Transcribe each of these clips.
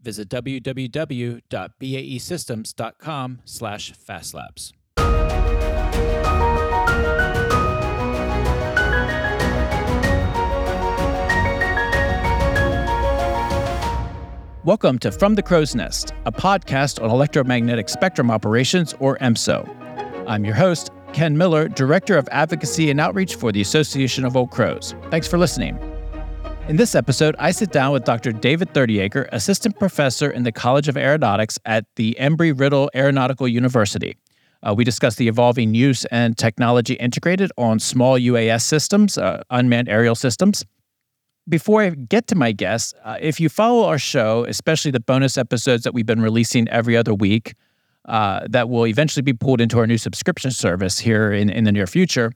Visit www.baesystems.com slash fastlabs. Welcome to From the Crow's Nest, a podcast on electromagnetic spectrum operations, or EMSO. I'm your host, Ken Miller, Director of Advocacy and Outreach for the Association of Old Crows. Thanks for listening. In this episode, I sit down with Dr. David Thirtyacre, Assistant Professor in the College of Aeronautics at the Embry-Riddle Aeronautical University. Uh, we discuss the evolving use and technology integrated on small UAS systems, uh, unmanned aerial systems. Before I get to my guests, uh, if you follow our show, especially the bonus episodes that we've been releasing every other week, uh, that will eventually be pulled into our new subscription service here in, in the near future,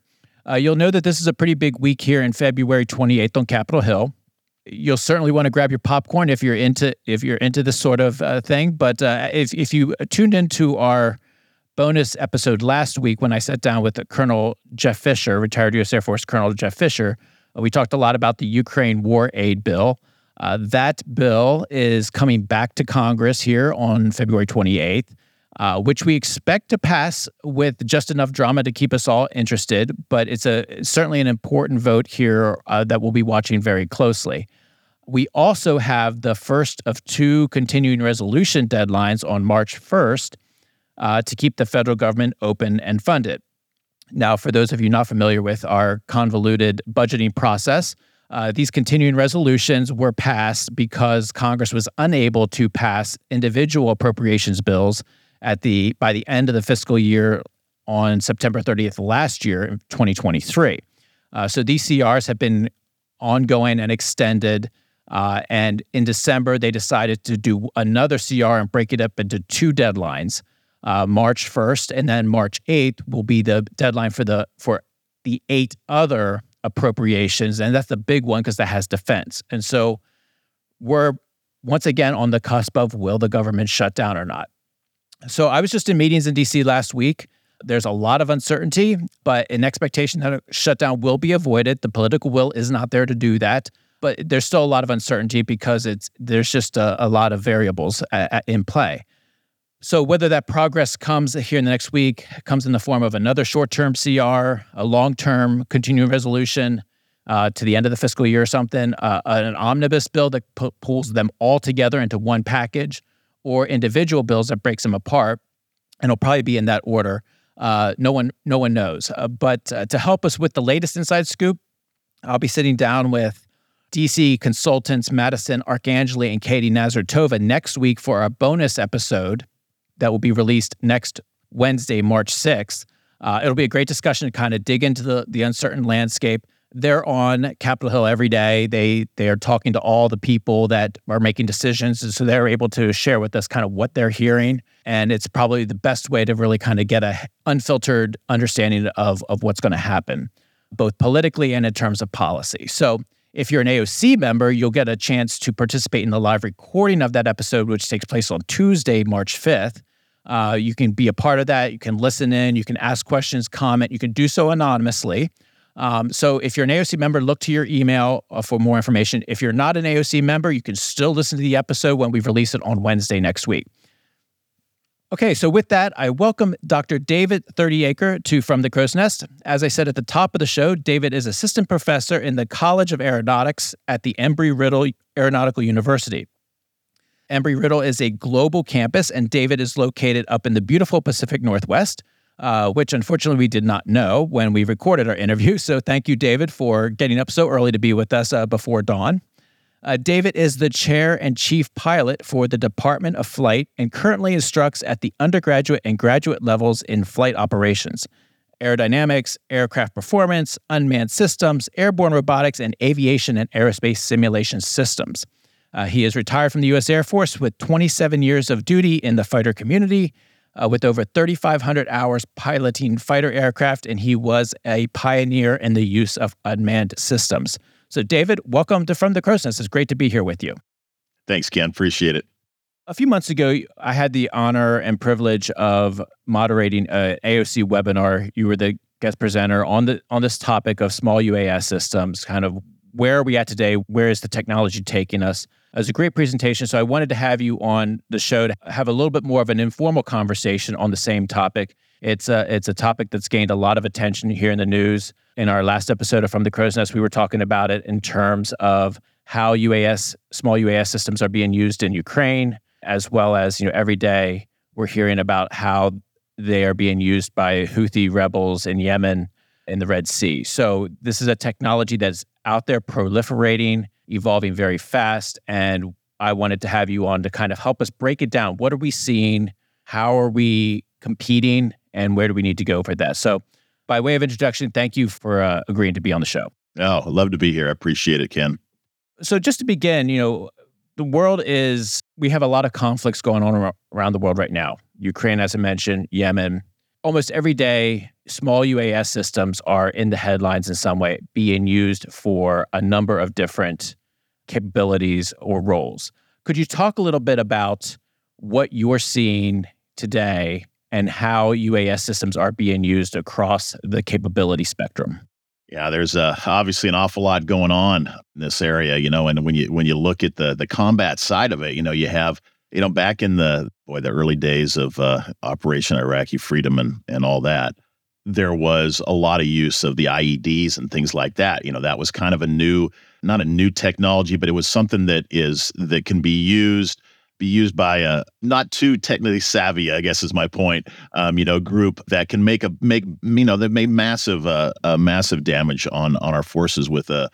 uh, you'll know that this is a pretty big week here in February 28th on Capitol Hill. You'll certainly want to grab your popcorn if you're into if you're into this sort of uh, thing. But uh, if if you tuned into our bonus episode last week when I sat down with Colonel Jeff Fisher, retired U.S. Air Force Colonel Jeff Fisher, we talked a lot about the Ukraine war aid bill. Uh, that bill is coming back to Congress here on February 28th, uh, which we expect to pass with just enough drama to keep us all interested. But it's a certainly an important vote here uh, that we'll be watching very closely. We also have the first of two continuing resolution deadlines on March 1st uh, to keep the federal government open and funded. Now, for those of you not familiar with our convoluted budgeting process, uh, these continuing resolutions were passed because Congress was unable to pass individual appropriations bills at the by the end of the fiscal year on September 30th last year, 2023. Uh, so these CRs have been ongoing and extended. Uh, and in December, they decided to do another CR and break it up into two deadlines uh, March 1st, and then March 8th will be the deadline for the for the eight other appropriations, and that's the big one because that has defense. And so we're once again on the cusp of will the government shut down or not. So I was just in meetings in DC last week. There's a lot of uncertainty, but an expectation that a shutdown will be avoided. The political will is not there to do that, but there's still a lot of uncertainty because it's there's just a, a lot of variables a, a, in play. So whether that progress comes here in the next week, comes in the form of another short-term CR, a long-term continuing resolution uh, to the end of the fiscal year or something, uh, an omnibus bill that pu- pulls them all together into one package, or individual bills that breaks them apart, and it'll probably be in that order. Uh, no one, no one knows. Uh, but uh, to help us with the latest inside scoop, I'll be sitting down with DC consultants Madison Arcangeli and Katie Nazartova next week for a bonus episode that will be released next Wednesday, March 6th. Uh, it'll be a great discussion to kind of dig into the, the uncertain landscape. They're on Capitol Hill every day. They they are talking to all the people that are making decisions, and so they're able to share with us kind of what they're hearing. And it's probably the best way to really kind of get a unfiltered understanding of of what's going to happen, both politically and in terms of policy. So if you're an AOC member, you'll get a chance to participate in the live recording of that episode, which takes place on Tuesday, March 5th. Uh, you can be a part of that. You can listen in. You can ask questions, comment. You can do so anonymously. Um, so if you're an AOC member, look to your email uh, for more information. If you're not an AOC member, you can still listen to the episode when we release it on Wednesday next week. Okay, so with that, I welcome Dr. David Thirtyacre to From the Crow's Nest. As I said at the top of the show, David is assistant professor in the College of Aeronautics at the Embry-Riddle Aeronautical University. Embry Riddle is a global campus, and David is located up in the beautiful Pacific Northwest, uh, which unfortunately we did not know when we recorded our interview. So thank you, David, for getting up so early to be with us uh, before dawn. Uh, David is the chair and chief pilot for the Department of Flight and currently instructs at the undergraduate and graduate levels in flight operations, aerodynamics, aircraft performance, unmanned systems, airborne robotics, and aviation and aerospace simulation systems. Uh, he is retired from the U.S. Air Force with 27 years of duty in the fighter community. Uh, with over 3,500 hours piloting fighter aircraft, and he was a pioneer in the use of unmanned systems. So, David, welcome to From the Crow's Nest. It's great to be here with you. Thanks, Ken. Appreciate it. A few months ago, I had the honor and privilege of moderating an AOC webinar. You were the guest presenter on the on this topic of small UAS systems, kind of where are we at today? Where is the technology taking us? It was a great presentation. So I wanted to have you on the show to have a little bit more of an informal conversation on the same topic. It's a it's a topic that's gained a lot of attention here in the news. In our last episode of From the Crow's Nest, we were talking about it in terms of how UAS small UAS systems are being used in Ukraine, as well as you know every day we're hearing about how they are being used by Houthi rebels in Yemen in the Red Sea. So this is a technology that's out there proliferating, evolving very fast. And I wanted to have you on to kind of help us break it down. What are we seeing? How are we competing? And where do we need to go for that? So, by way of introduction, thank you for uh, agreeing to be on the show. Oh, love to be here. I appreciate it, Ken. So, just to begin, you know, the world is, we have a lot of conflicts going on around the world right now. Ukraine, as I mentioned, Yemen. Almost every day, small UAS systems are in the headlines in some way, being used for a number of different capabilities or roles. Could you talk a little bit about what you're seeing today and how UAS systems are being used across the capability spectrum? Yeah, there's uh, obviously an awful lot going on in this area, you know, and when you when you look at the the combat side of it, you know, you have you know back in the boy the early days of uh, Operation Iraqi Freedom and and all that, there was a lot of use of the IEDs and things like that. You know, that was kind of a new, not a new technology, but it was something that is that can be used be used by a not too technically savvy, I guess is my point. Um, you know, group that can make a make you know that made massive uh, uh massive damage on on our forces with uh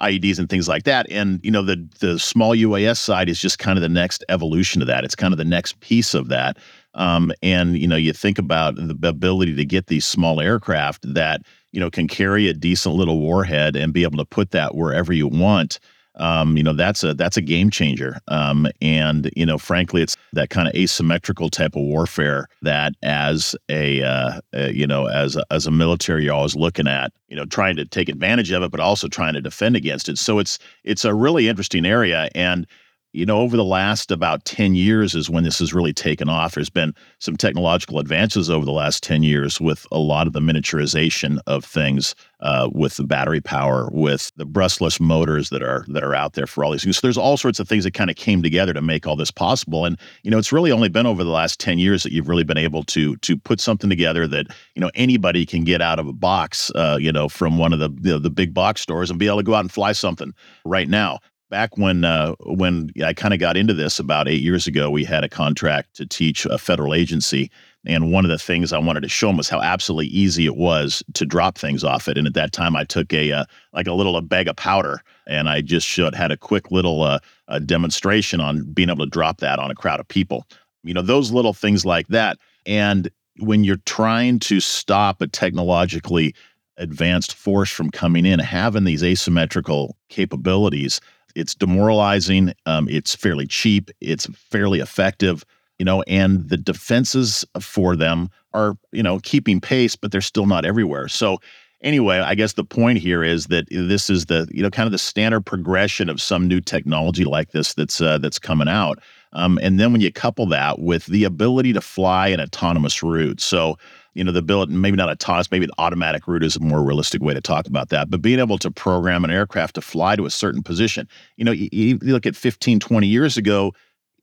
IEDs and things like that. And you know, the the small UAS side is just kind of the next evolution of that. It's kind of the next piece of that. Um, and you know, you think about the ability to get these small aircraft that you know can carry a decent little warhead and be able to put that wherever you want. Um, you know, that's a that's a game changer. Um, and you know, frankly, it's that kind of asymmetrical type of warfare that, as a, uh, uh, you know, as a, as a military, you're always looking at, you know, trying to take advantage of it, but also trying to defend against it. So it's it's a really interesting area, and you know, over the last about 10 years is when this has really taken off. There's been some technological advances over the last 10 years with a lot of the miniaturization of things, uh, with the battery power, with the brushless motors that are that are out there for all these things. So there's all sorts of things that kind of came together to make all this possible. And you know, it's really only been over the last 10 years that you've really been able to to put something together that you know anybody can get out of a box, uh, you know, from one of the, the the big box stores and be able to go out and fly something right now back when uh, when I kind of got into this about eight years ago, we had a contract to teach a federal agency, and one of the things I wanted to show them was how absolutely easy it was to drop things off it. And at that time, I took a uh, like a little a bag of powder, and I just showed had a quick little uh, a demonstration on being able to drop that on a crowd of people. You know, those little things like that, and when you're trying to stop a technologically advanced force from coming in, having these asymmetrical capabilities it's demoralizing. Um, it's fairly cheap. It's fairly effective. You know, and the defenses for them are you know keeping pace, but they're still not everywhere. So anyway, I guess the point here is that this is the you know kind of the standard progression of some new technology like this that's uh, that's coming out. Um, and then when you couple that with the ability to fly an autonomous route, so you know, the ability, maybe not a autonomous, maybe an automatic route is a more realistic way to talk about that, but being able to program an aircraft to fly to a certain position. You know, you, you look at 15, 20 years ago,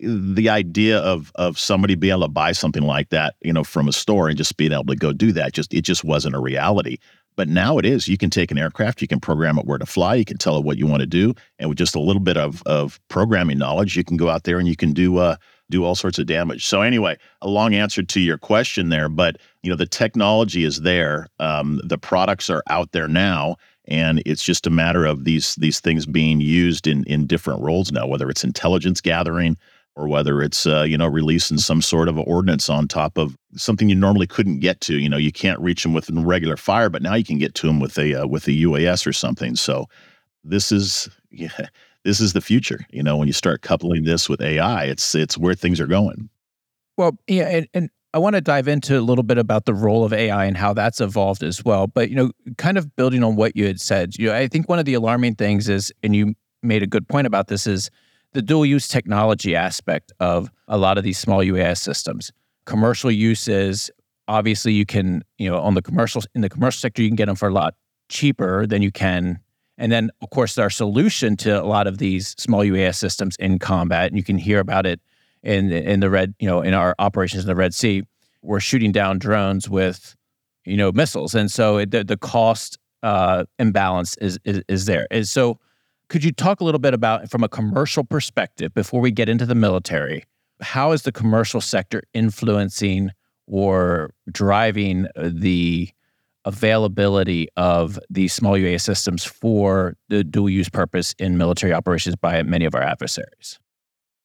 the idea of of somebody being able to buy something like that, you know, from a store and just being able to go do that, just it just wasn't a reality. But now it is. You can take an aircraft, you can program it where to fly, you can tell it what you want to do, and with just a little bit of of programming knowledge, you can go out there and you can do uh, do all sorts of damage. So anyway, a long answer to your question there, but you know the technology is there, um, the products are out there now, and it's just a matter of these these things being used in in different roles now, whether it's intelligence gathering or whether it's uh, you know releasing some sort of ordinance on top of something you normally couldn't get to. You know, you can't reach them with regular fire, but now you can get to them with a uh, with a UAS or something. So this is yeah, this is the future. You know, when you start coupling this with AI, it's it's where things are going. Well, yeah, and, and I want to dive into a little bit about the role of AI and how that's evolved as well. But you know, kind of building on what you had said, you know, I think one of the alarming things is, and you made a good point about this, is the dual use technology aspect of a lot of these small UAS systems. Commercial uses, obviously, you can, you know, on the commercial in the commercial sector, you can get them for a lot cheaper than you can. And then, of course, our solution to a lot of these small UAS systems in combat, and you can hear about it in in the red, you know, in our operations in the Red Sea, we're shooting down drones with, you know, missiles, and so it, the the cost uh, imbalance is, is is there. And so, could you talk a little bit about from a commercial perspective before we get into the military? How is the commercial sector influencing or driving the availability of these small UAS systems for the dual use purpose in military operations by many of our adversaries?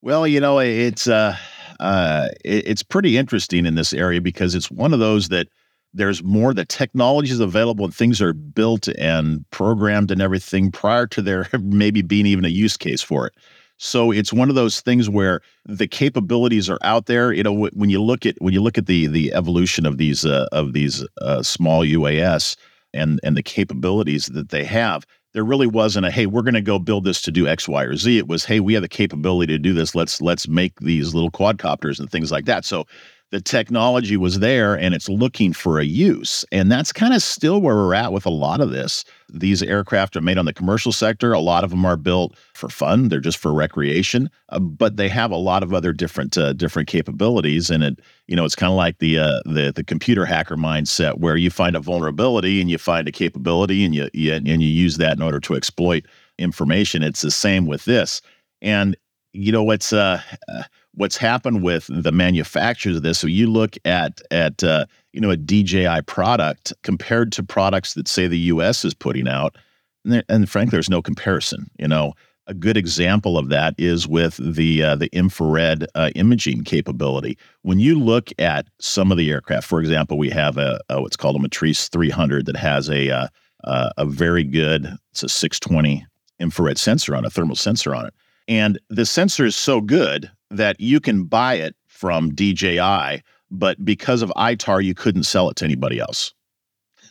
Well, you know, it's uh, uh, it's pretty interesting in this area because it's one of those that there's more the technology is available and things are built and programmed and everything prior to there maybe being even a use case for it. So it's one of those things where the capabilities are out there. You know, when you look at when you look at the the evolution of these uh, of these uh, small UAS and and the capabilities that they have, there really wasn't a hey we're going to go build this to do x y or z. It was hey we have the capability to do this. Let's let's make these little quadcopters and things like that. So the technology was there and it's looking for a use. And that's kind of still where we're at with a lot of this. These aircraft are made on the commercial sector. A lot of them are built for fun. They're just for recreation, uh, but they have a lot of other different uh, different capabilities. And it, you know, it's kind of like the uh, the the computer hacker mindset, where you find a vulnerability and you find a capability and you, you and you use that in order to exploit information. It's the same with this. And you know, what's uh, uh what's happened with the manufacturers of this. So you look at at uh, you know a DJI product compared to products that say the U.S. is putting out, and, there, and frankly, there's no comparison. You know, a good example of that is with the uh, the infrared uh, imaging capability. When you look at some of the aircraft, for example, we have a, a what's called a Matrice 300 that has a uh, uh, a very good it's a 620 infrared sensor on a thermal sensor on it. And the sensor is so good that you can buy it from DJI, but because of ITAR, you couldn't sell it to anybody else.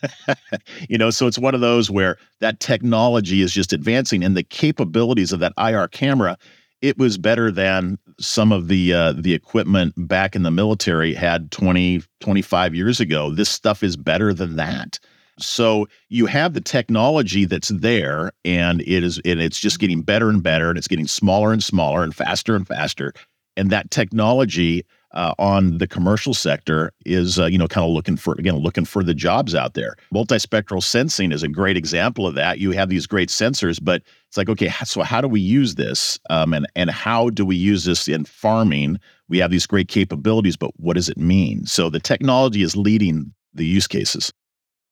you know, so it's one of those where that technology is just advancing and the capabilities of that IR camera, it was better than some of the uh, the equipment back in the military had 20, 25 years ago. This stuff is better than that. So you have the technology that's there and it is and it's just getting better and better and it's getting smaller and smaller and faster and faster and that technology uh, on the commercial sector is uh, you know kind of looking for again looking for the jobs out there. Multispectral sensing is a great example of that. You have these great sensors but it's like okay so how do we use this um, and and how do we use this in farming? We have these great capabilities but what does it mean? So the technology is leading the use cases.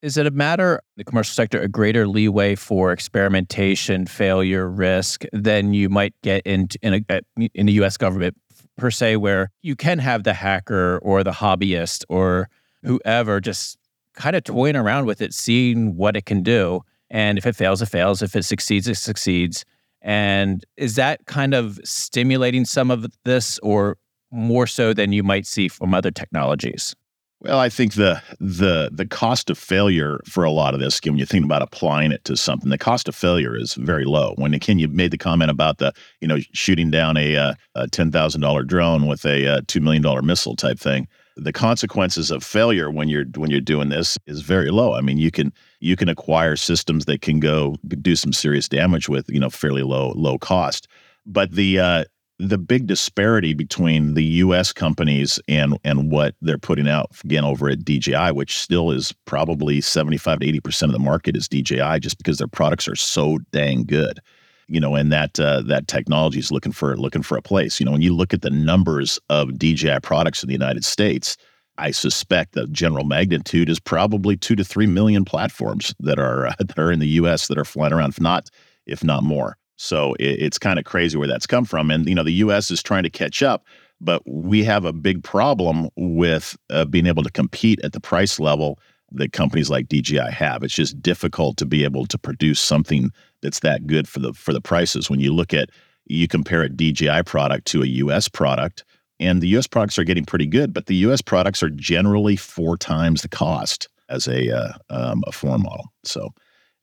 Is it a matter, the commercial sector, a greater leeway for experimentation, failure, risk than you might get in, in, a, in the US government per se, where you can have the hacker or the hobbyist or whoever just kind of toying around with it, seeing what it can do. And if it fails, it fails. If it succeeds, it succeeds. And is that kind of stimulating some of this or more so than you might see from other technologies? Well, I think the the the cost of failure for a lot of this, when you think about applying it to something, the cost of failure is very low. When again you made the comment about the you know shooting down a, uh, a ten thousand dollar drone with a uh, two million dollar missile type thing, the consequences of failure when you're when you're doing this is very low. I mean, you can you can acquire systems that can go do some serious damage with you know fairly low low cost. But the uh, the big disparity between the U.S. companies and and what they're putting out again over at DJI, which still is probably seventy five to eighty percent of the market is DJI, just because their products are so dang good, you know, and that uh, that technology is looking for looking for a place. You know, when you look at the numbers of DJI products in the United States, I suspect the general magnitude is probably two to three million platforms that are uh, that are in the U.S. that are flying around, if not if not more. So it, it's kind of crazy where that's come from. And, you know, the US is trying to catch up, but we have a big problem with uh, being able to compete at the price level that companies like DJI have. It's just difficult to be able to produce something that's that good for the for the prices. When you look at you compare a DJI product to a US product, And the US products are getting pretty good, but the US products are generally four times the cost as a, uh, um, a foreign model. So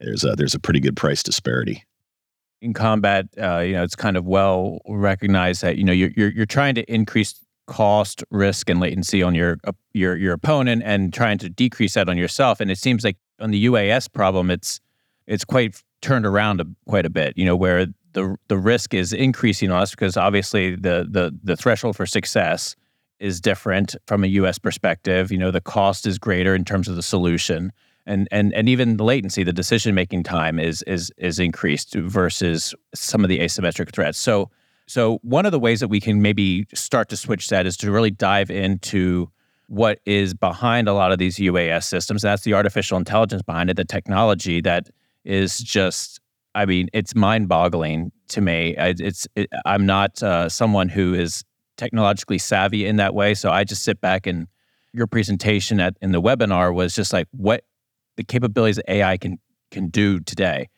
there's a, there's a pretty good price disparity. In combat, uh, you know, it's kind of well recognized that you know you're, you're you're trying to increase cost, risk, and latency on your uh, your your opponent, and trying to decrease that on yourself. And it seems like on the UAS problem, it's it's quite turned around a, quite a bit. You know, where the the risk is increasing on us because obviously the the the threshold for success is different from a US perspective. You know, the cost is greater in terms of the solution. And and and even the latency, the decision making time is is is increased versus some of the asymmetric threats. So so one of the ways that we can maybe start to switch that is to really dive into what is behind a lot of these UAS systems. That's the artificial intelligence behind it, the technology that is just I mean, it's mind-boggling to me. It's it, I'm not uh, someone who is technologically savvy in that way, so I just sit back and your presentation at in the webinar was just like what the capabilities that AI can can do today.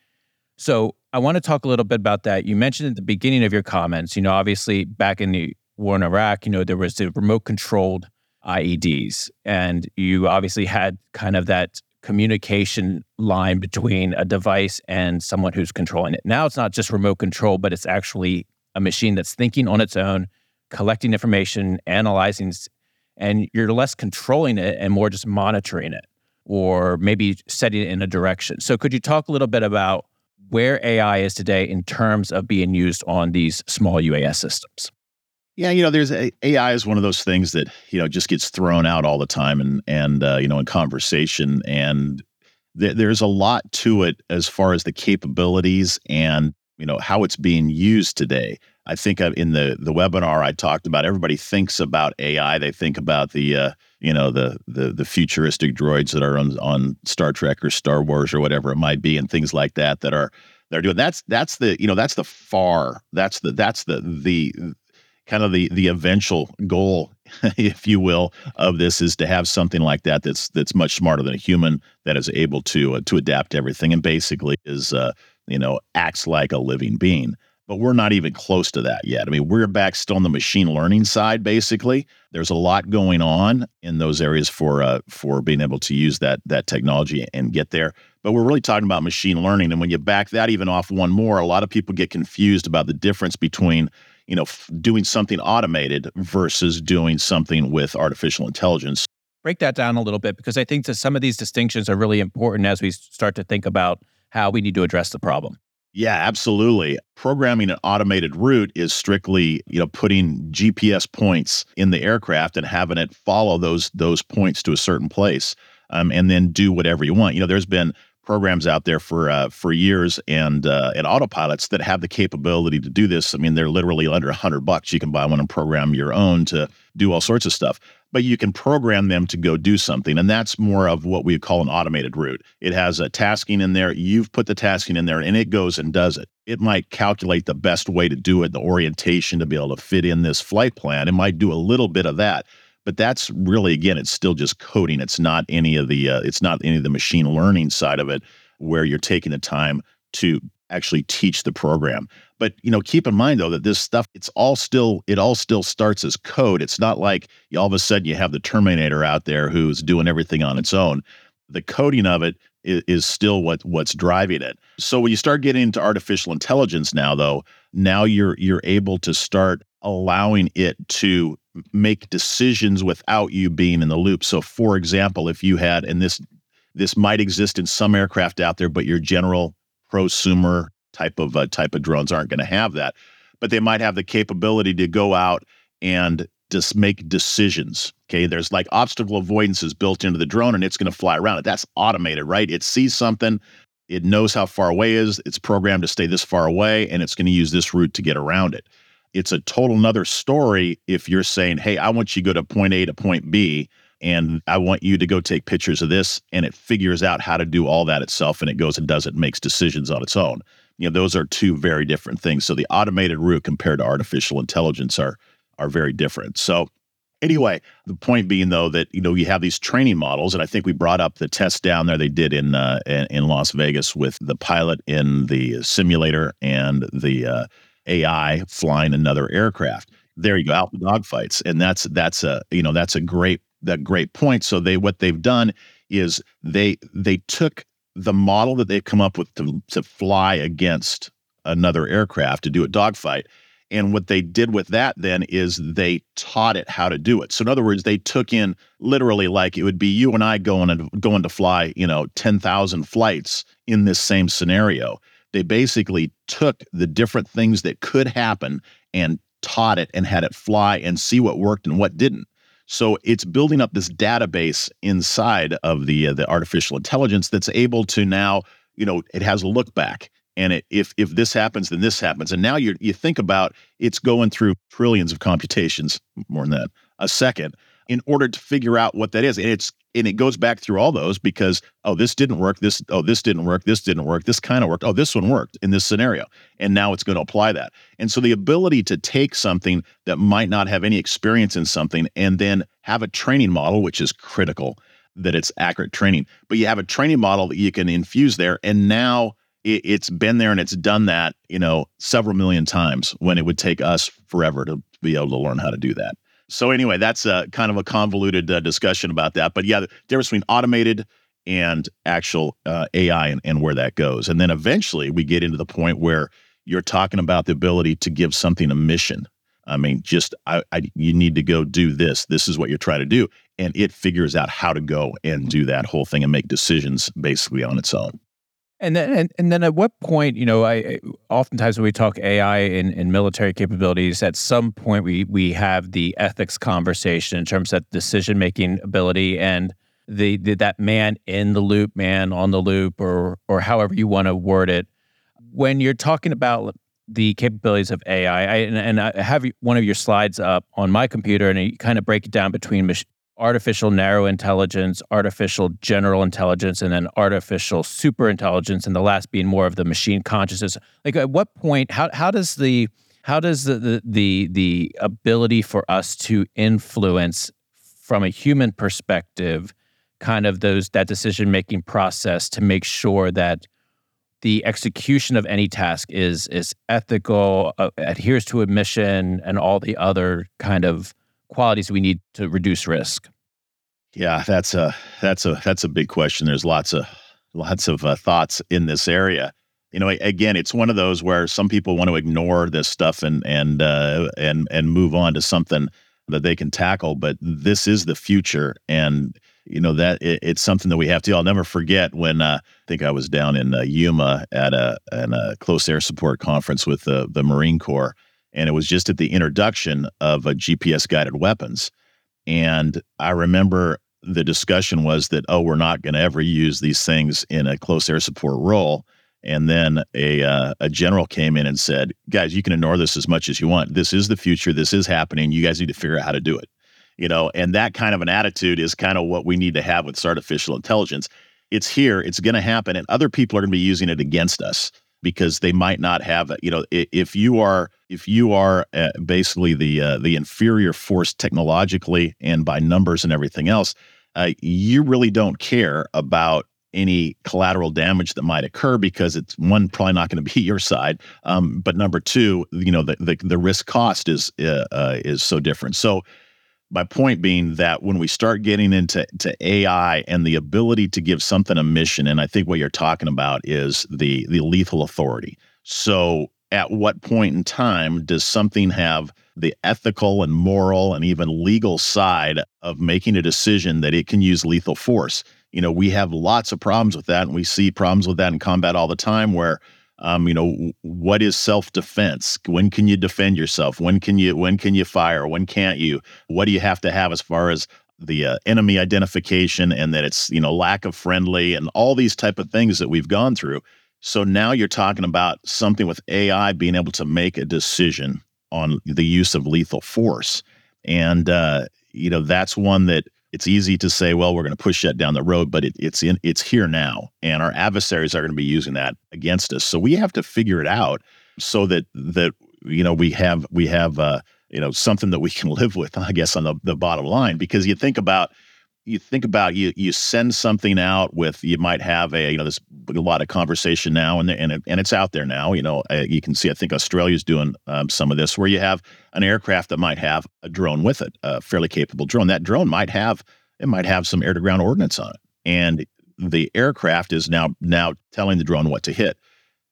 So I want to talk a little bit about that. You mentioned at the beginning of your comments, you know, obviously back in the war in Iraq, you know, there was the remote controlled IEDs, and you obviously had kind of that communication line between a device and someone who's controlling it. Now it's not just remote control, but it's actually a machine that's thinking on its own, collecting information, analyzing, and you're less controlling it and more just monitoring it or maybe setting it in a direction. So could you talk a little bit about where AI is today in terms of being used on these small UAS systems? Yeah, you know, there's a, AI is one of those things that you know just gets thrown out all the time, and and uh, you know in conversation, and th- there's a lot to it as far as the capabilities and you know how it's being used today. I think in the the webinar I talked about everybody thinks about AI, they think about the uh, you know the the the futuristic droids that are on on Star Trek or Star Wars or whatever it might be, and things like that that are they're doing. That's that's the you know that's the far that's the that's the the kind of the the eventual goal if you will of this is to have something like that that's that's much smarter than a human that is able to uh, to adapt to everything and basically is uh, you know acts like a living being but we're not even close to that yet. I mean, we're back still on the machine learning side. Basically, there's a lot going on in those areas for uh, for being able to use that that technology and get there. But we're really talking about machine learning, and when you back that even off one more, a lot of people get confused about the difference between you know, f- doing something automated versus doing something with artificial intelligence. Break that down a little bit because I think that some of these distinctions are really important as we start to think about how we need to address the problem. Yeah, absolutely. Programming an automated route is strictly, you know, putting GPS points in the aircraft and having it follow those those points to a certain place, um, and then do whatever you want. You know, there's been programs out there for uh, for years and uh, and autopilots that have the capability to do this. I mean, they're literally under a hundred bucks. You can buy one and program your own to do all sorts of stuff. But you can program them to go do something, and that's more of what we call an automated route. It has a tasking in there. You've put the tasking in there, and it goes and does it. It might calculate the best way to do it, the orientation to be able to fit in this flight plan. It might do a little bit of that but that's really again it's still just coding. It's not any of the uh, it's not any of the machine learning side of it where you're taking the time to actually teach the program. But you know keep in mind though that this stuff it's all still it all still starts as code. It's not like you, all of a sudden you have the terminator out there who's doing everything on its own. The coding of it is, is still what what's driving it. So when you start getting into artificial intelligence now though now you're you're able to start allowing it to make decisions without you being in the loop. So, for example, if you had, and this this might exist in some aircraft out there, but your general prosumer type of uh, type of drones aren't going to have that. But they might have the capability to go out and just make decisions. Okay, there's like obstacle avoidance is built into the drone, and it's going to fly around it. That's automated, right? It sees something, it knows how far away is. It's programmed to stay this far away, and it's going to use this route to get around it it's a total another story if you're saying, hey, I want you to go to point A to point B and I want you to go take pictures of this and it figures out how to do all that itself and it goes and does it, makes decisions on its own. You know, those are two very different things. So the automated route compared to artificial intelligence are are very different. So anyway, the point being though that you know you have these training models, and I think we brought up the test down there they did in uh, in Las Vegas with the pilot in the simulator and the uh, AI flying another aircraft. There you go, out the dogfights, and that's that's a you know that's a great that great point. So they what they've done is they they took the model that they've come up with to to fly against another aircraft to do a dogfight. And what they did with that then is they taught it how to do it. So in other words, they took in literally like it would be you and I going and going to fly, you know, 10,000 flights in this same scenario. They basically took the different things that could happen and taught it and had it fly and see what worked and what didn't. So it's building up this database inside of the uh, the artificial intelligence that's able to now, you know, it has a look back and it, if if this happens then this happens. And now you you think about it's going through trillions of computations more than that a second in order to figure out what that is. And it's and it goes back through all those because oh this didn't work this oh this didn't work this didn't work this kind of worked oh this one worked in this scenario. And now it's going to apply that. And so the ability to take something that might not have any experience in something and then have a training model which is critical that it's accurate training but you have a training model that you can infuse there. And now it, it's been there and it's done that, you know, several million times when it would take us forever to be able to learn how to do that. So anyway, that's a kind of a convoluted uh, discussion about that. But yeah, the difference between automated and actual uh, AI and, and where that goes. And then eventually we get into the point where you're talking about the ability to give something a mission. I mean, just I, I, you need to go do this. This is what you're trying to do, and it figures out how to go and do that whole thing and make decisions basically on its own. And then, and, and then at what point, you know, I oftentimes when we talk AI and, in military capabilities, at some point we we have the ethics conversation in terms of decision making ability and the, the that man in the loop, man on the loop, or or however you want to word it. When you're talking about the capabilities of AI, I, and, and I have one of your slides up on my computer, and you kind of break it down between artificial narrow intelligence, artificial general intelligence, and then artificial super intelligence, and the last being more of the machine consciousness. Like at what point, how how does the how does the the the, the ability for us to influence from a human perspective kind of those that decision making process to make sure that the execution of any task is is ethical, uh, adheres to a mission, and all the other kind of qualities we need to reduce risk? Yeah, that's a that's a that's a big question. There's lots of lots of uh, thoughts in this area. You know, again, it's one of those where some people want to ignore this stuff and and uh, and and move on to something that they can tackle. But this is the future, and you know that it, it's something that we have to. I'll never forget when uh, I think I was down in uh, Yuma at a, at a close air support conference with the the Marine Corps, and it was just at the introduction of GPS guided weapons. And I remember the discussion was that, oh, we're not going to ever use these things in a close air support role. And then a uh, a general came in and said, guys, you can ignore this as much as you want. This is the future. This is happening. You guys need to figure out how to do it. You know, and that kind of an attitude is kind of what we need to have with artificial intelligence. It's here. It's going to happen, and other people are going to be using it against us because they might not have you know if you are if you are uh, basically the uh, the inferior force technologically and by numbers and everything else uh, you really don't care about any collateral damage that might occur because it's one probably not going to be your side um, but number two you know the the, the risk cost is uh, uh, is so different. So my point being that when we start getting into to AI and the ability to give something a mission, and I think what you're talking about is the the lethal authority. So at what point in time does something have the ethical and moral and even legal side of making a decision that it can use lethal force? You know, we have lots of problems with that, and we see problems with that in combat all the time where um, you know what is self-defense? When can you defend yourself? When can you when can you fire? When can't you? What do you have to have as far as the uh, enemy identification and that it's you know lack of friendly and all these type of things that we've gone through? So now you're talking about something with ai being able to make a decision on the use of lethal force. And uh, you know that's one that it's easy to say, well, we're going to push that down the road, but it, it's in it's here now, and our adversaries are going to be using that against us. So we have to figure it out so that that you know we have we have uh, you know something that we can live with. I guess on the the bottom line, because you think about you think about you you send something out with you might have a you know there's a lot of conversation now and and it, and it's out there now you know uh, you can see I think Australia's doing um, some of this where you have an aircraft that might have a drone with it a fairly capable drone. That drone might have it might have some air to ground ordnance on it. And the aircraft is now now telling the drone what to hit.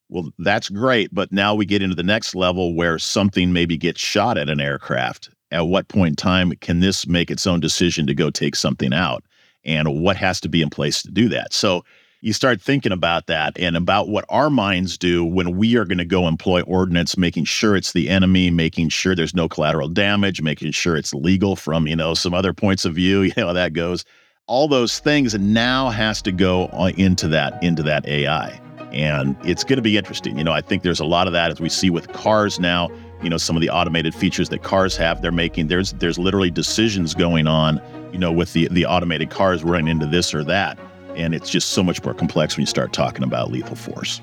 Well that's great but now we get into the next level where something maybe gets shot at an aircraft at what point in time can this make its own decision to go take something out? And what has to be in place to do that? So you start thinking about that and about what our minds do when we are going to go employ ordnance making sure it's the enemy making sure there's no collateral damage making sure it's legal from you know some other points of view you know that goes. All those things now has to go uh, into that into that ai and it's going to be interesting. You know i think there's a lot of that as we see with cars now you know some of the automated features that cars have they're making there's there's literally decisions going on you know with the the automated cars running into this or that and it's just so much more complex when you start talking about lethal force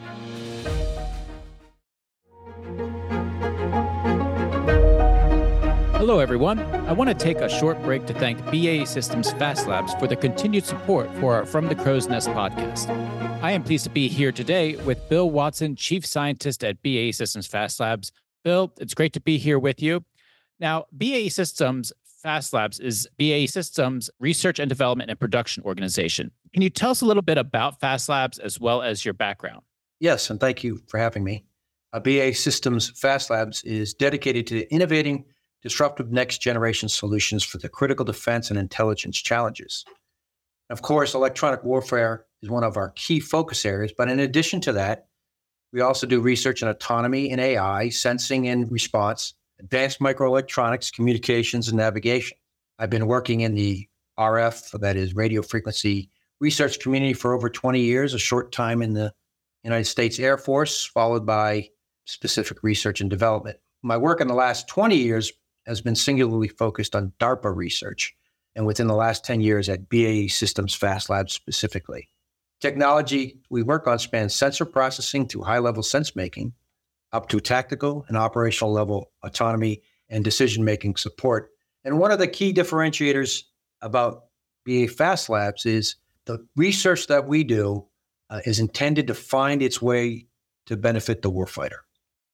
Hello, everyone. I want to take a short break to thank BAE Systems Fast Labs for the continued support for our From the Crow's Nest podcast. I am pleased to be here today with Bill Watson, Chief Scientist at BAE Systems Fast Labs, Bill, it's great to be here with you. Now, BAE Systems Fast Labs is BAE Systems research and development and production organization. Can you tell us a little bit about Fast Labs as well as your background? Yes, and thank you for having me. Uh, BAE Systems Fast Labs is dedicated to innovating disruptive next generation solutions for the critical defense and intelligence challenges. Of course, electronic warfare is one of our key focus areas, but in addition to that, we also do research in autonomy and AI, sensing and response, advanced microelectronics, communications, and navigation. I've been working in the RF, that is radio frequency research community for over 20 years, a short time in the United States Air Force, followed by specific research and development. My work in the last 20 years has been singularly focused on DARPA research, and within the last 10 years at BAE Systems Fast Labs specifically. Technology we work on spans sensor processing to high level sense making, up to tactical and operational level autonomy and decision making support. And one of the key differentiators about BA Fast Labs is the research that we do uh, is intended to find its way to benefit the warfighter.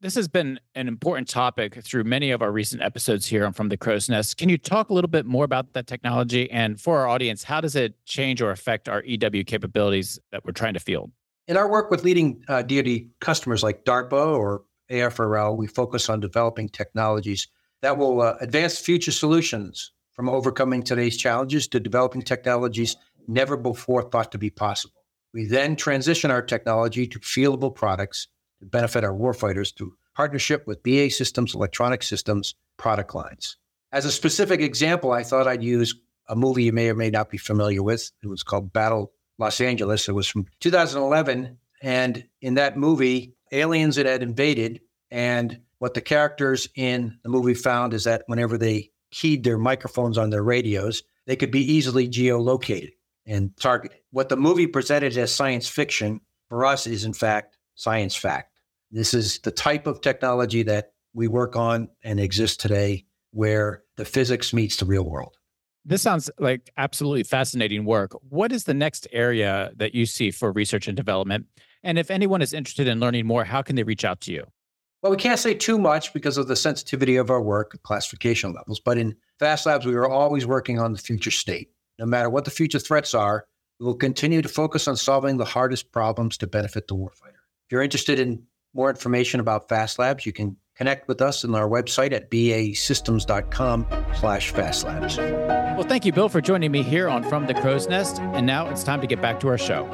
This has been an important topic through many of our recent episodes here on From the Crow's Nest. Can you talk a little bit more about that technology? And for our audience, how does it change or affect our EW capabilities that we're trying to field? In our work with leading uh, DoD customers like DARPA or AFRL, we focus on developing technologies that will uh, advance future solutions from overcoming today's challenges to developing technologies never before thought to be possible. We then transition our technology to fieldable products to benefit our warfighters through partnership with BA Systems Electronic Systems product lines. As a specific example, I thought I'd use a movie you may or may not be familiar with. It was called Battle Los Angeles. It was from 2011. And in that movie, aliens had invaded. And what the characters in the movie found is that whenever they keyed their microphones on their radios, they could be easily geolocated and targeted. What the movie presented as science fiction for us is, in fact, science fact. This is the type of technology that we work on and exists today where the physics meets the real world. This sounds like absolutely fascinating work. What is the next area that you see for research and development? And if anyone is interested in learning more, how can they reach out to you? Well, we can't say too much because of the sensitivity of our work, classification levels. But in Fast Labs, we are always working on the future state. No matter what the future threats are, we will continue to focus on solving the hardest problems to benefit the warfighter. If you're interested in more information about Fast Labs, you can connect with us on our website at basystems.com slash fastlabs. Well, thank you, Bill, for joining me here on From the Crow's Nest. And now it's time to get back to our show.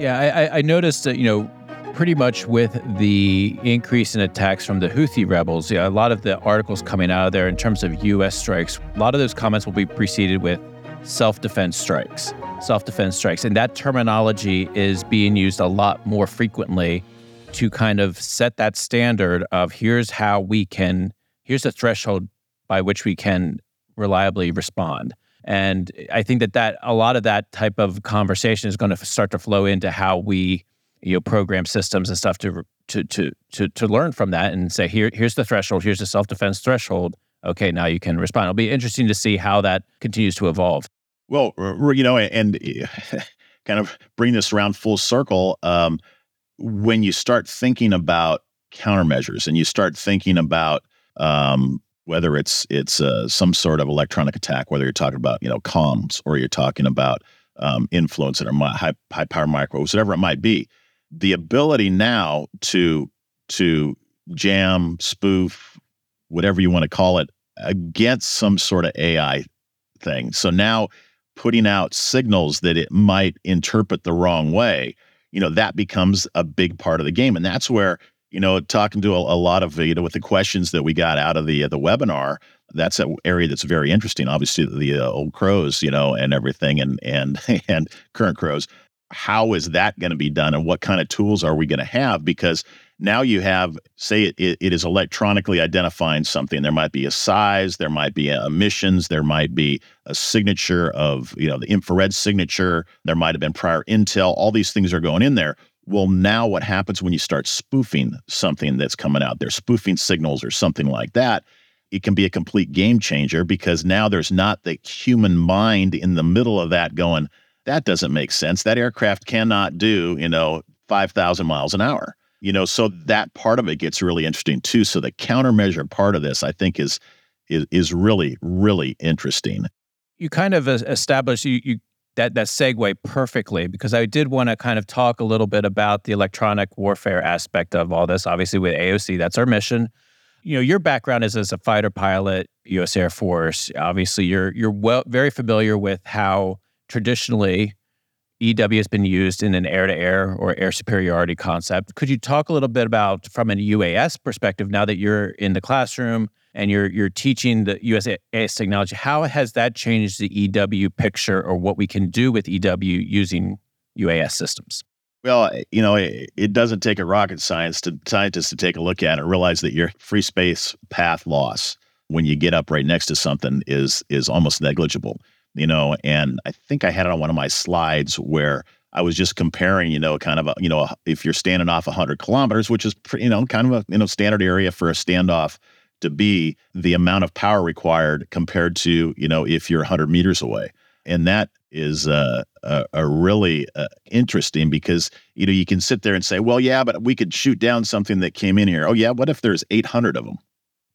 Yeah, I, I noticed that, you know, pretty much with the increase in attacks from the Houthi rebels, yeah, a lot of the articles coming out of there in terms of U.S. strikes, a lot of those comments will be preceded with self defense strikes, self defense strikes. And that terminology is being used a lot more frequently to kind of set that standard of here's how we can, here's the threshold by which we can reliably respond. And I think that that a lot of that type of conversation is going to start to flow into how we you know program systems and stuff to to to to to learn from that and say here here's the threshold, here's the self defense threshold. Okay, now you can respond. It'll be interesting to see how that continues to evolve. Well, you know, and kind of bring this around full circle. Um, when you start thinking about countermeasures and you start thinking about um, whether it's it's uh, some sort of electronic attack, whether you're talking about you know comms or you're talking about um, influence that are high high power microwaves, whatever it might be, the ability now to to jam, spoof, whatever you want to call it, against some sort of AI thing. So now putting out signals that it might interpret the wrong way, you know, that becomes a big part of the game, and that's where you know, talking to a, a, lot of you know with the questions that we got out of the uh, the webinar, that's an area that's very interesting. Obviously, the uh, old crows, you know, and everything, and and and current crows. How is that going to be done, and what kind of tools are we going to have? Because now you have, say, it, it, is electronically identifying something. There might be a size, there might be emissions, there might be a signature of, you know, the infrared signature. There might have been prior intel. All these things are going in there well, now what happens when you start spoofing something that's coming out there, spoofing signals or something like that? It can be a complete game changer because now there's not the human mind in the middle of that going, that doesn't make sense. That aircraft cannot do, you know, 5,000 miles an hour. You know, so that part of it gets really interesting too. So the countermeasure part of this, I think, is is, is really, really interesting. You kind of establish you, you that that segue perfectly because I did want to kind of talk a little bit about the electronic warfare aspect of all this. Obviously, with AOC, that's our mission. You know, your background is as a fighter pilot, U.S. Air Force. Obviously, you're you're well very familiar with how traditionally EW has been used in an air-to-air or air superiority concept. Could you talk a little bit about from an UAS perspective now that you're in the classroom? and you're you're teaching the UAS technology, how has that changed the EW picture or what we can do with EW using UAS systems? Well, you know, it, it, doesn't take a rocket science to scientists to take a look at it and realize that your free space path loss when you get up right next to something is is almost negligible. You know, and I think I had it on one of my slides where I was just comparing, you know, kind of a, you know, if you're standing off 100 kilometers, which is, you know, kind of a, you know, standard area for a standoff to be the amount of power required compared to you know if you're 100 meters away. And that is uh, a, a, really uh, interesting because you know you can sit there and say well yeah but we could shoot down something that came in here. Oh yeah what if there's 800 of them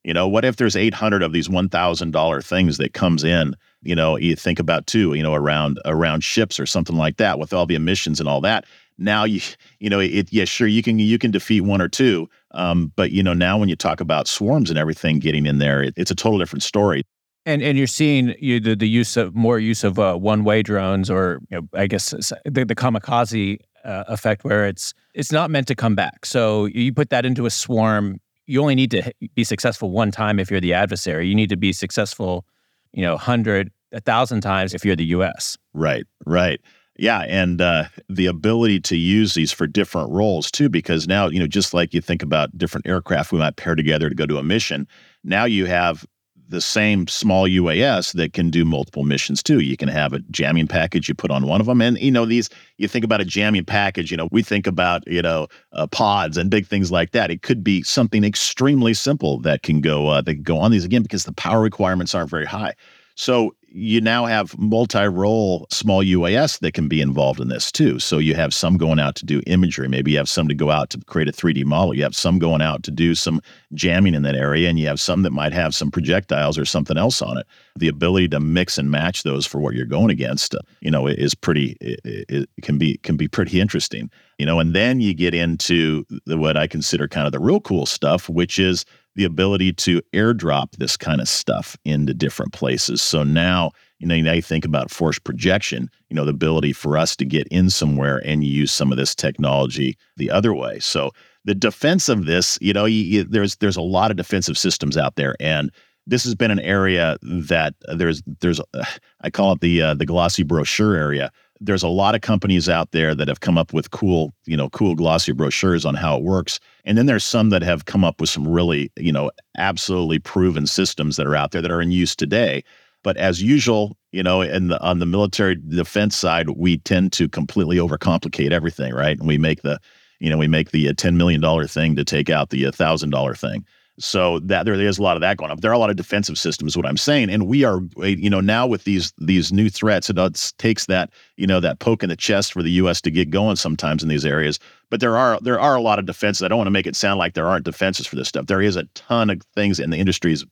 you know what if there's 800 of these $1000 things that comes in you know you think about too you know around around ships or something like that with all the emissions and all that. Now you you know it yeah sure you can you can defeat one or two um, but you know now when you talk about swarms and everything getting in there it, it's a total different story. And and you're seeing you, the, the use of more use of uh, one way drones or you know, I guess the, the kamikaze uh, effect where it's it's not meant to come back. So you put that into a swarm you only need to be successful one time if you're the adversary you need to be successful you know 100 a thousand times if you're the us right right yeah, and uh, the ability to use these for different roles too, because now you know, just like you think about different aircraft we might pair together to go to a mission. Now you have the same small UAS that can do multiple missions too. You can have a jamming package you put on one of them, and you know these. You think about a jamming package. You know, we think about you know uh, pods and big things like that. It could be something extremely simple that can go uh, that can go on these again because the power requirements aren't very high. So you now have multi-role small UAS that can be involved in this too. So you have some going out to do imagery. Maybe you have some to go out to create a 3D model. You have some going out to do some jamming in that area, and you have some that might have some projectiles or something else on it. The ability to mix and match those for what you're going against, uh, you know, is pretty. It, it, can be can be pretty interesting. You know, and then you get into the, what I consider kind of the real cool stuff, which is the ability to airdrop this kind of stuff into different places. So now, you know, now you think about force projection, you know, the ability for us to get in somewhere and use some of this technology the other way. So the defense of this, you know, you, you, there's there's a lot of defensive systems out there, and this has been an area that there's there's uh, I call it the uh, the glossy brochure area there's a lot of companies out there that have come up with cool, you know, cool glossy brochures on how it works. And then there's some that have come up with some really, you know, absolutely proven systems that are out there that are in use today. But as usual, you know, the on the military defense side, we tend to completely overcomplicate everything, right? And we make the you know, we make the uh, $10 million thing to take out the $1,000 thing. So that there is a lot of that going on. There are a lot of defensive systems, what I'm saying, and we are, eh, you know, now with these these new threats, it takes that, you know, that poke in the chest for the U.S. to get going sometimes in these areas. But there are there are a lot of defenses. I don't want to make it sound like there aren't defenses for this stuff. There is a ton of things, and the industry is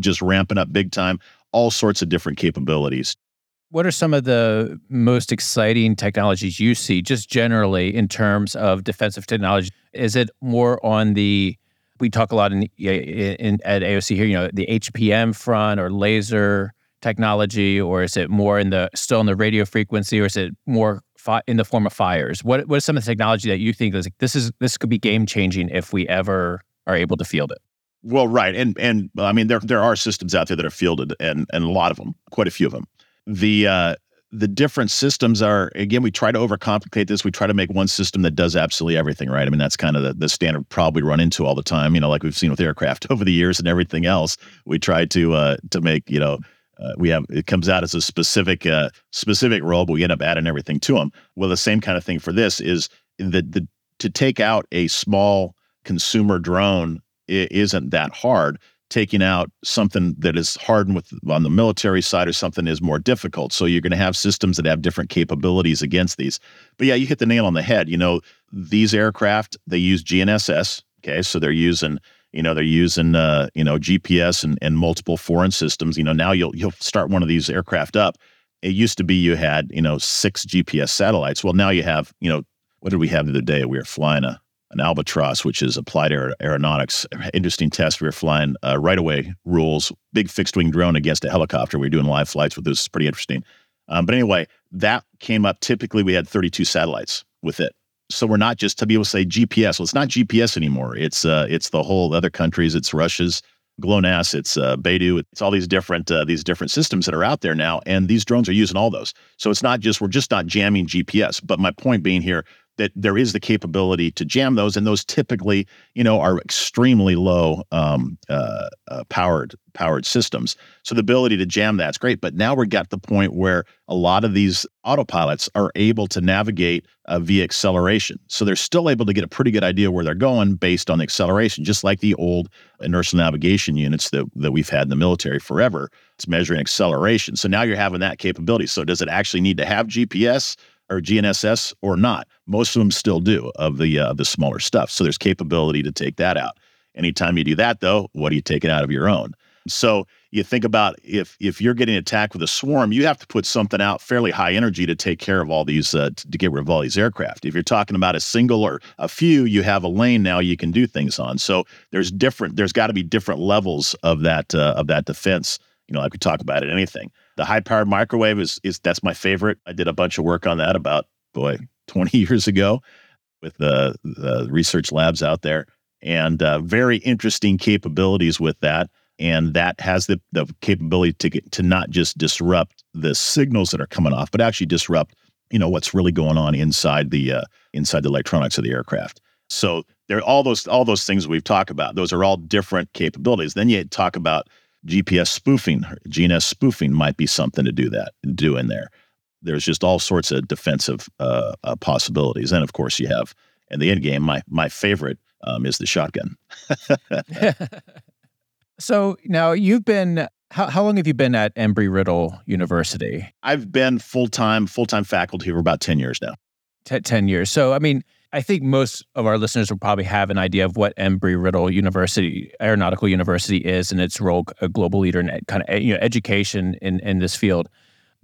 just ramping up big time. All sorts of different capabilities. What are some of the most exciting technologies you see, just generally in terms of defensive technology? Is it more on the we talk a lot in, in at AOC here, you know, the HPM front or laser technology, or is it more in the still in the radio frequency, or is it more fi- in the form of fires? What what is some of the technology that you think is like, this is this could be game changing if we ever are able to field it? Well, right, and and I mean there there are systems out there that are fielded, and and a lot of them, quite a few of them. The uh, the different systems are again we try to overcomplicate this. We try to make one system that does absolutely everything right? I mean that's kind of the, the standard probably run into all the time you know like we've seen with aircraft over the years and everything else. We try to uh to make you know uh, we have it comes out as a specific uh specific role but we end up adding everything to them well the same kind of thing for this is that the to take out a small consumer drone isn't that hard taking out something that is hardened with on the military side or something is more difficult. So you're going to have systems that have different capabilities against these. But yeah, you hit the nail on the head. You know, these aircraft they use GNSS. Okay, so they're using you know they're using uh, you know GPS and, and multiple foreign systems. You know now you'll you'll start one of these aircraft up. It used to be you had you know six GPS satellites. Well now you have you know what did we have the other day? We were flying a an albatross, which is applied aer- aeronautics. Interesting test. We were flying uh, right away rules, big fixed wing drone against a helicopter. We were doing live flights with this. Pretty interesting. Um, but anyway, that came up. Typically, we had 32 satellites with it. So we're not just to be able to say GPS. Well, it's not GPS anymore. It's uh, it's the whole other countries. It's Russia's GLONASS. It's uh, Beidou. It's all these different uh, these different systems that are out there now, and these drones are using all those. So it's not just we're just not jamming GPS. But my point being here, that there is the capability to jam those, and those typically, you know, are extremely low um, uh, uh, powered powered systems. So the ability to jam that's great. But now we're got the point where a lot of these autopilots are able to navigate uh, via acceleration. So they're still able to get a pretty good idea where they're going based on the acceleration, just like the old inertial navigation units that that we've had in the military forever. It's measuring acceleration. So now you're having that capability. So does it actually need to have GPS? Or GNSS or not. Most of them still do of the uh, the smaller stuff. So there's capability to take that out. Anytime you do that, though, what are you taking out of your own? So you think about if if you're getting attacked with a swarm, you have to put something out fairly high energy to take care of all these uh, to get rid of all these aircraft. If you're talking about a single or a few, you have a lane now you can do things on. So there's different. There's got to be different levels of that uh, of that defense. You know, like we talk about it, anything. The high powered microwave is is that's my favorite. I did a bunch of work on that about boy 20 years ago with the, the research labs out there. And uh, very interesting capabilities with that. And that has the, the capability to get, to not just disrupt the signals that are coming off but actually disrupt you know what's really going on inside the uh, inside the electronics of the aircraft. So there all those all those things we've talked about those are all different capabilities. Then you talk about GPS spoofing, GNS spoofing might be something to do that, do in there. There's just all sorts of defensive uh, uh, possibilities, and of course you have in the end game. My my favorite um, is the shotgun. so now you've been how, how long have you been at Embry Riddle University? I've been full time full time faculty for about ten years now. T- ten years. So I mean, I think most of our listeners will probably have an idea of what Embry Riddle University, Aeronautical University, is and its role, a global leader in kind of you know education in in this field.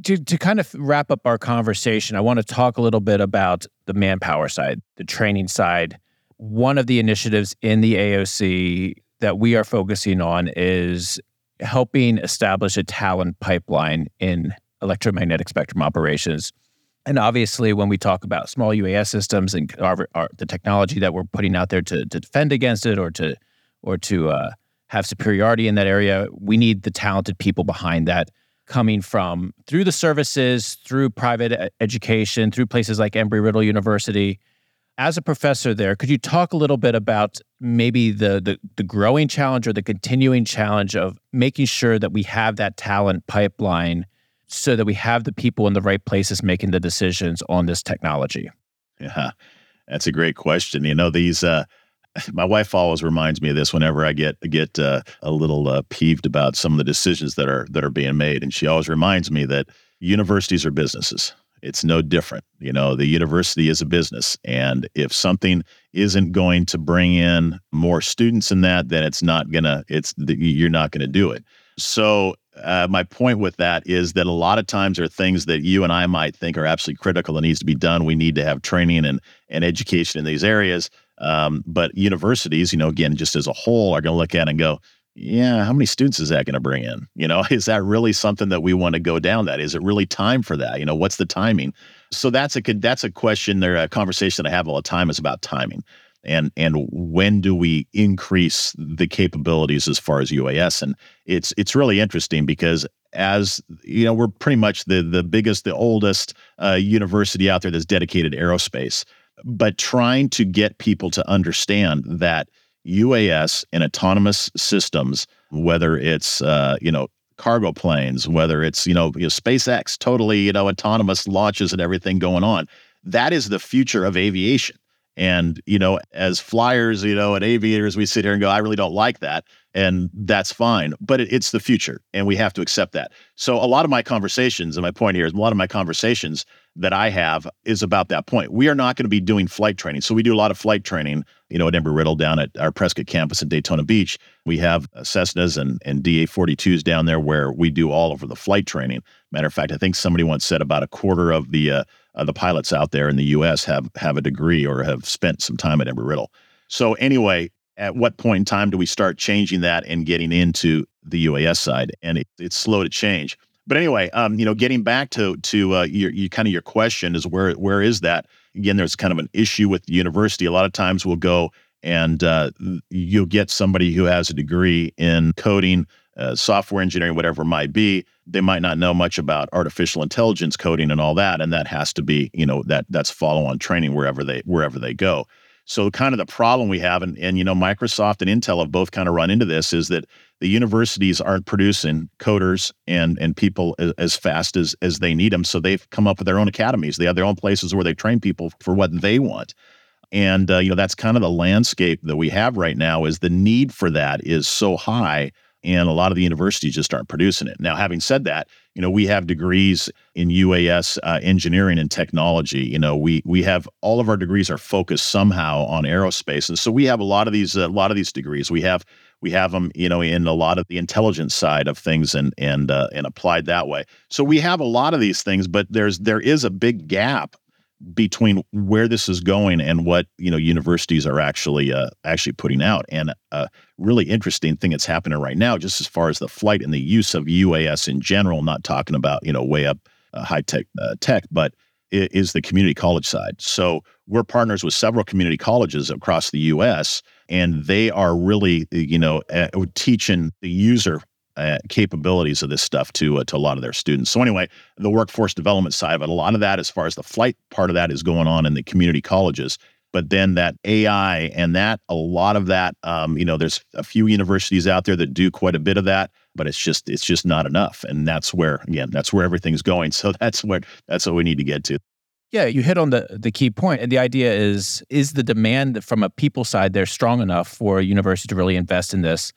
To to kind of wrap up our conversation, I want to talk a little bit about the manpower side, the training side. One of the initiatives in the AOC that we are focusing on is helping establish a talent pipeline in electromagnetic spectrum operations and obviously, when we talk about small UAS systems and our, our, the technology that we're putting out there to, to defend against it or to or to uh, have superiority in that area, we need the talented people behind that coming from through the services, through private education, through places like Embry Riddle University. As a professor there, could you talk a little bit about maybe the, the the growing challenge or the continuing challenge of making sure that we have that talent pipeline so that we have the people in the right places making the decisions on this technology. Yeah. That's a great question. You know, these uh, my wife always reminds me of this whenever I get get uh, a little uh, peeved about some of the decisions that are that are being made, and she always reminds me that universities are businesses. It's no different. You know, the university is a business, and if something isn't going to bring in more students in that, then it's not gonna. It's you're not going to do it. So uh, my point with that is that a lot of times are things that you and I might think are absolutely critical and needs to be done. We need to have training and and education in these areas um, but universities, you know, again, just as a whole, are going to look at and go, yeah, how many students is that going to bring in? You know, is that really something that we want to go down that? Is it really time for that? You know, what's the timing? So that's a that's a question there, a conversation that I have all the time is about timing. And and when do we increase the capabilities as far as UAS? And it's it's really interesting because as you know, we're pretty much the the biggest, the oldest uh, university out there that's dedicated aerospace but trying to get people to understand that UAS and autonomous systems, whether it's uh, you know cargo planes, whether it's you know, you know SpaceX, totally you know autonomous launches and everything going on, that is the future of aviation. And you know, as flyers, you know, and aviators, we sit here and go, I really don't like that, and that's fine. But it, it's the future, and we have to accept that. So a lot of my conversations, and my point here is, a lot of my conversations that I have is about that point. We are not going to be doing flight training. So we do a lot of flight training, you know, at Embry-Riddle down at our Prescott campus in Daytona Beach. We have uh, Cessnas and, and DA-42s down there where we do all of the flight training. Matter of fact, I think somebody once said about a quarter of the uh, uh, the pilots out there in the U.S. have have a degree or have spent some time at Embry-Riddle. So anyway, at what point in time do we start changing that and getting into the UAS side? And it, it's slow to change. But anyway, um, you know, getting back to to uh, your, your kind of your question is where where is that? Again, there's kind of an issue with the university. A lot of times we'll go and uh, you'll get somebody who has a degree in coding, uh, software engineering, whatever it might be. They might not know much about artificial intelligence coding and all that, and that has to be, you know, that that's follow on training wherever they wherever they go. So kind of the problem we have, and, and you know, Microsoft and Intel have both kind of run into this, is that the universities aren't producing coders and and people as, as, fast as as they need them. So they've come up with their own academies. They have their own places where they train people for what they want. And uh, you know, that's kind of the landscape that we have right now. Is the need for that is so high and a lot of the universities just aren't producing it. Now, having said that, you know, we have degrees in UAS uh, engineering and technology. You know, we we have all of our degrees are focused somehow on aerospace, and so we have a lot of these a lot of these degrees. We have we have them, you know, in a lot of the intelligence side of things and and uh, and applied that way. So we have a lot of these things, but there's there is a big gap between where this is going and what you know universities are actually uh, actually putting out. And a really interesting thing that's happening right now, just as far as the flight and the use of UAS in general, not talking about you know way up uh, high tech uh, tech, but is the community college side. So we're partners with several community colleges across the U.S. and they are really you know uh, teaching the user uh, capabilities of this stuff to uh, to a lot of their students. So anyway, the workforce development side of it, a lot of that, as far as the flight part of that, is going on in the community colleges. But then that AI and that a lot of that, um, you know, there's a few universities out there that do quite a bit of that, but it's just it's just not enough, and that's where again that's where everything's going. So that's what that's what we need to get to. Yeah, you hit on the the key point, and the idea is is the demand from a people side there strong enough for a university to really invest in this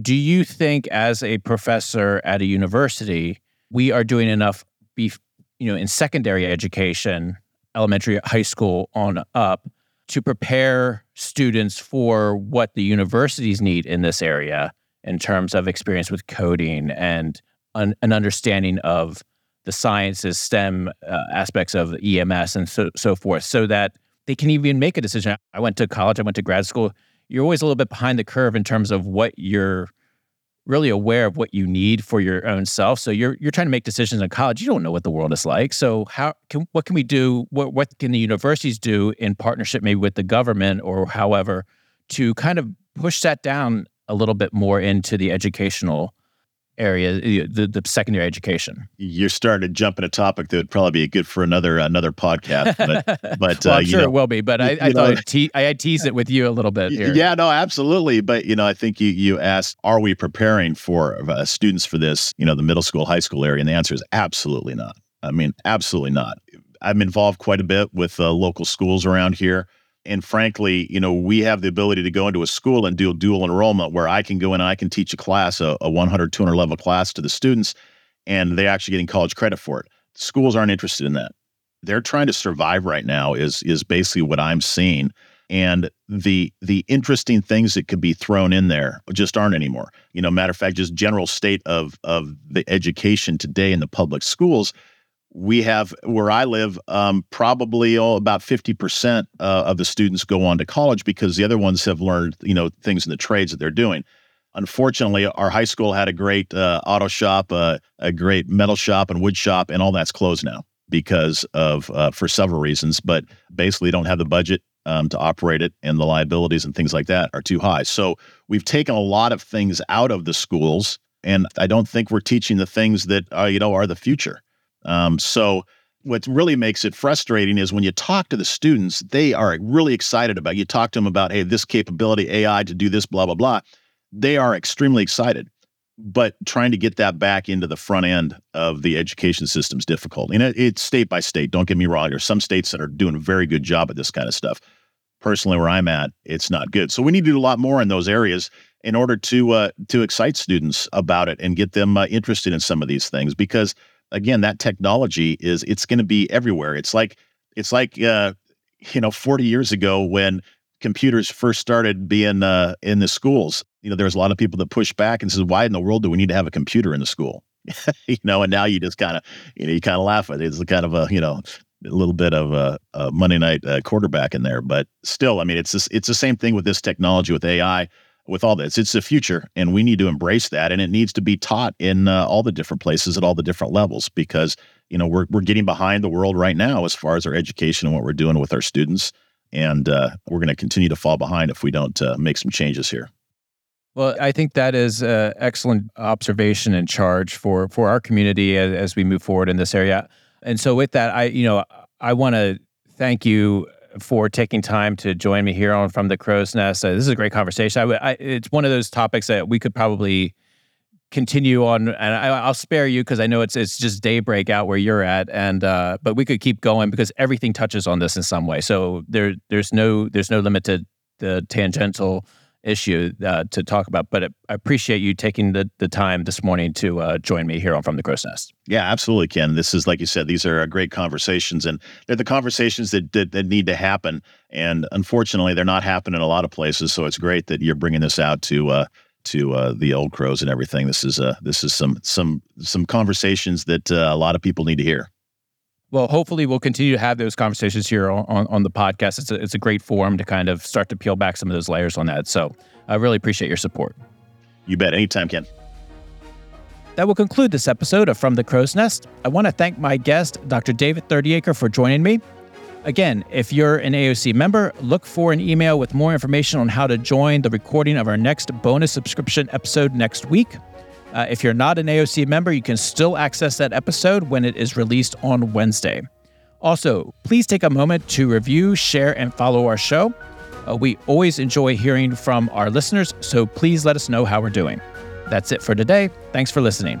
do you think, as a professor at a university, we are doing enough, be, you know, in secondary education, elementary, high school on up, to prepare students for what the universities need in this area in terms of experience with coding and an, an understanding of the sciences, STEM uh, aspects of EMS and so, so forth, so that they can even make a decision. I went to college, I went to grad school you're always a little bit behind the curve in terms of what you're really aware of what you need for your own self. So you're you're trying to make decisions in college. You don't know what the world is like. So how can what can we do? What what can the universities do in partnership maybe with the government or however to kind of push that down a little bit more into the educational area, the, the secondary education. You're starting to jump in a topic that would probably be good for another another podcast. But, but well, I'm uh, sure know, it will be. But I, I thought I'd te- I tease it with you a little bit here. Yeah, no, absolutely. But you know, I think you you asked, are we preparing for uh, students for this? You know, the middle school, high school area, and the answer is absolutely not. I mean, absolutely not. I'm involved quite a bit with uh, local schools around here. And frankly, you know, we have the ability to go into a school and do dual enrollment where I can go in and I can teach a class, a, a 100, 200 level class to the students, and they're actually getting college credit for it. Schools aren't interested in that. They're trying to survive right now. Is is basically what I'm seeing, and the the interesting things that could be thrown in there just aren't anymore. You know, matter of fact, just general state of of the education today in the public schools we have where I live, um, probably all about 50% uh, of the students go on to college because the other ones have learned, you know, things in the trades that they're doing. Unfortunately, our high school had a great uh, auto shop, uh, a great metal shop and wood shop, and all that's closed now because of uh, for several reasons. But basically, don't have the budget um, to operate it, and the liabilities and things like that are too high. So we've taken a lot of things out of the schools, and I don't think we're teaching the things that are, you know are the future. Um, so what really makes it frustrating is when you talk to the students, they are really excited about. It. You talk to them about, hey, this capability, AI to do this, blah blah blah. They are extremely excited, but trying to get that back into the front end of the education system is difficult. And it, it's state by state. Don't get me wrong. There's some states that are doing a very good job at this kind of stuff. Personally, where I'm at, it's not good. So we need to do a lot more in those areas in order to uh, to excite students about it and get them uh, interested in some of these things because again, that technology is it's going to be everywhere. It's like it's like uh, you know, 40 years ago when computers first started being uh, in the schools. You know, there was a lot of people that pushed back and said, "Why in the world do we need to have a computer in the school?" you know, and now you just kind of you know you kind of laugh at it. It's kind of a you know a little bit of a, a Monday night uh, quarterback in there, but still, I mean, it's this, it's the same thing with this technology with AI with all this. It's the future, and we need to embrace that, and it needs to be taught in uh, all the different places at all the different levels because you know we're we're getting behind the world right now as far as our education and what we're doing with our students, and uh, we're going to continue to fall behind if we don't uh, make some changes here. Well, I think that is an excellent observation and charge for for our community as, as we move forward in this area. And so, with that, I you know I want to thank you for taking time to join me here on From the Crow's Nest. Uh, this is a great conversation. I, I, it's one of those topics that we could probably continue on, and I, will spare you because I know it's it's just daybreak out where you're at, and uh, but we could keep going because everything touches on this in some way. So there there's no there's no limit to the tangential issue uh, to talk about. But I appreciate you taking the, the time this morning to uh, join me here on From the Crow's Nest. Yeah, absolutely, Ken. This is, like you said, these are uh, great conversations, and they're the conversations that, that, that need to happen. And unfortunately, they're not happening in a lot of places. So it's great that you're bringing this out to uh, to uh, the old crows and everything. This is uh, this is some some some conversations that uh, a lot of people need to hear. Well, hopefully, we'll continue to have those conversations here on, on, on, the podcast. It's a, it's a great forum to kind of start to peel back some of those layers on that. So I really appreciate your support. You bet. Anytime, Ken. That will conclude this episode of From the Crow's Nest. I want to thank my guest, Dr. David Thirtyacre, for joining me. Again, if you're an AOC member, look for an email with more information on how to join the recording of our next bonus subscription episode next week. Uh, if you're not an AOC member, you can still access that episode when it is released on Wednesday. Also, please take a moment to review, share, and follow our show. Uh, we always enjoy hearing from our listeners, so please let us know how we're doing. That's it for today. Thanks for listening.